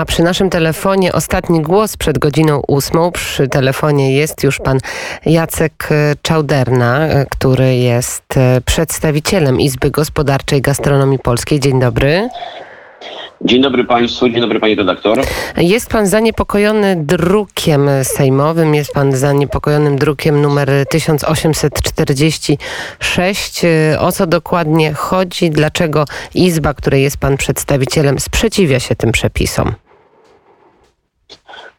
A przy naszym telefonie ostatni głos przed godziną ósmą. Przy telefonie jest już pan Jacek Czauderna, który jest przedstawicielem Izby Gospodarczej Gastronomii Polskiej. Dzień dobry. Dzień dobry Państwu, dzień dobry Pani redaktor. Jest Pan zaniepokojony drukiem sejmowym, jest Pan zaniepokojonym drukiem numer 1846. O co dokładnie chodzi? Dlaczego Izba, której jest Pan przedstawicielem, sprzeciwia się tym przepisom?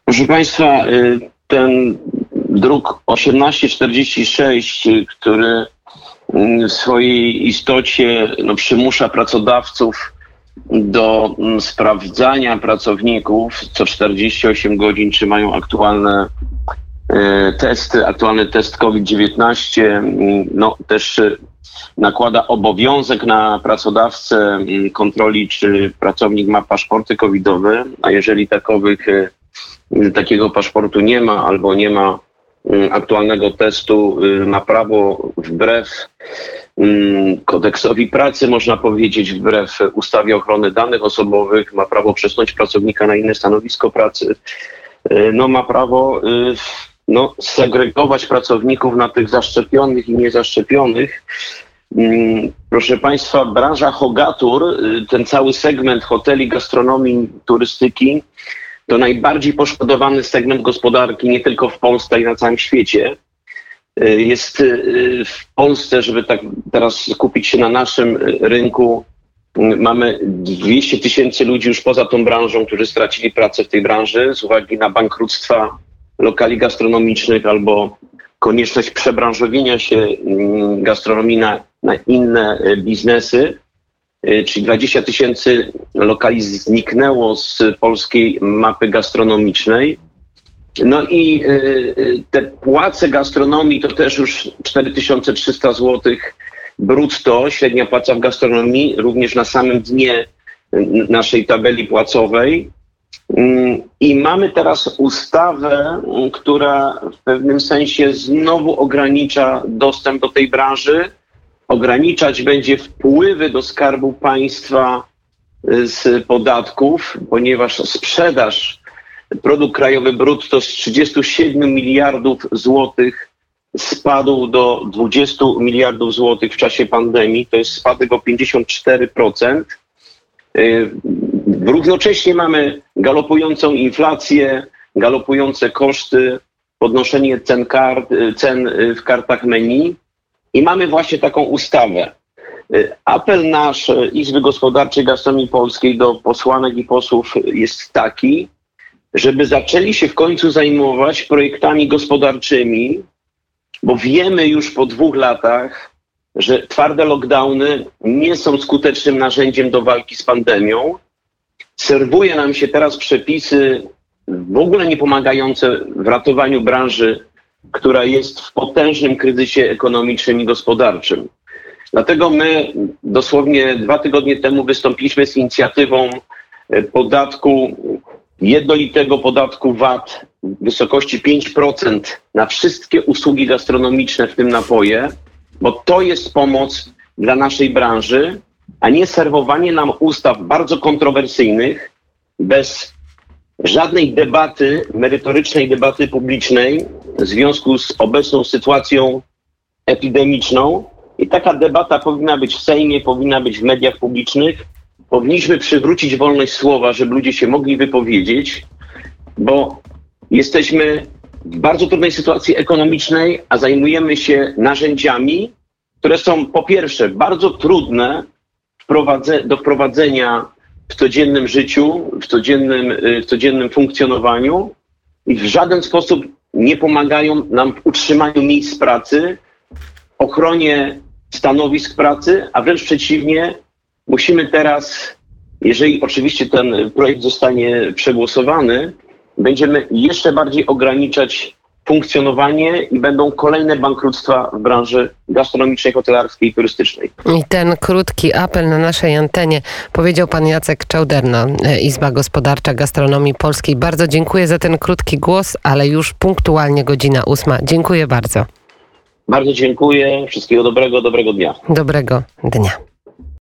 Proszę Państwa, y, ten druk 1846, który w swojej istocie no, przymusza pracodawców do mm, sprawdzania pracowników co 48 godzin, czy mają aktualne testy, aktualny test COVID-19, mm, no też nakłada obowiązek na pracodawcę kontroli, czy pracownik ma paszporty covidowe, a jeżeli takowych, takiego paszportu nie ma albo nie ma aktualnego testu, ma prawo wbrew Mm, kodeksowi pracy, można powiedzieć, wbrew ustawie ochrony danych osobowych, ma prawo przesunąć pracownika na inne stanowisko pracy, y, no ma prawo y, no, segregować pracowników na tych zaszczepionych i niezaszczepionych. Mm, proszę Państwa, branża Hogatur, y, ten cały segment hoteli, gastronomii, turystyki, to najbardziej poszkodowany segment gospodarki nie tylko w Polsce, i na całym świecie. Y, jest y, w Polsce, żeby tak teraz skupić się na naszym rynku, y, mamy 200 tysięcy ludzi już poza tą branżą, którzy stracili pracę w tej branży z uwagi na bankructwa lokali gastronomicznych albo konieczność przebranżowienia się mm, gastronomii na, na inne biznesy. Czyli 20 tysięcy lokali zniknęło z polskiej mapy gastronomicznej. No i y, y, te płace gastronomii to też już 4300 zł brutto, średnia płaca w gastronomii, również na samym dnie naszej tabeli płacowej. Mm, I mamy teraz ustawę, która w pewnym sensie znowu ogranicza dostęp do tej branży, ograniczać będzie wpływy do skarbu państwa z podatków, ponieważ sprzedaż produkt krajowy brutto z 37 miliardów złotych spadł do 20 miliardów złotych w czasie pandemii. To jest spadek o 54%. Y, równocześnie mamy galopującą inflację, galopujące koszty, podnoszenie cen, kart, y, cen y, w kartach menu i mamy właśnie taką ustawę. Apel nasz Izby Gospodarczej Gastronomii Polskiej do posłanek i posłów jest taki, żeby zaczęli się w końcu zajmować projektami gospodarczymi, bo wiemy już po dwóch latach, że twarde lockdowny nie są skutecznym narzędziem do walki z pandemią. Serwuje nam się teraz przepisy w ogóle nie pomagające w ratowaniu branży, która jest w potężnym kryzysie ekonomicznym i gospodarczym. Dlatego my dosłownie dwa tygodnie temu wystąpiliśmy z inicjatywą podatku jednolitego podatku VAT w wysokości 5% na wszystkie usługi gastronomiczne, w tym napoje, bo to jest pomoc dla naszej branży, a nie serwowanie nam ustaw bardzo kontrowersyjnych, bez żadnej debaty, merytorycznej debaty publicznej w związku z obecną sytuacją epidemiczną. I taka debata powinna być w Sejmie, powinna być w mediach publicznych, powinniśmy przywrócić wolność słowa, żeby ludzie się mogli wypowiedzieć, bo jesteśmy w bardzo trudnej sytuacji ekonomicznej, a zajmujemy się narzędziami, które są po pierwsze bardzo trudne do wprowadzenia w codziennym życiu, w codziennym, w codziennym funkcjonowaniu i w żaden sposób nie pomagają nam w utrzymaniu miejsc pracy, ochronie stanowisk pracy, a wręcz przeciwnie, Musimy teraz, jeżeli oczywiście ten projekt zostanie przegłosowany, będziemy jeszcze bardziej ograniczać funkcjonowanie i będą kolejne bankructwa w branży gastronomicznej, hotelarskiej i turystycznej. I ten krótki apel na naszej antenie powiedział pan Jacek Czauderna, Izba Gospodarcza Gastronomii Polskiej. Bardzo dziękuję za ten krótki głos, ale już punktualnie godzina ósma. Dziękuję bardzo. Bardzo dziękuję. Wszystkiego dobrego, dobrego dnia. Dobrego dnia.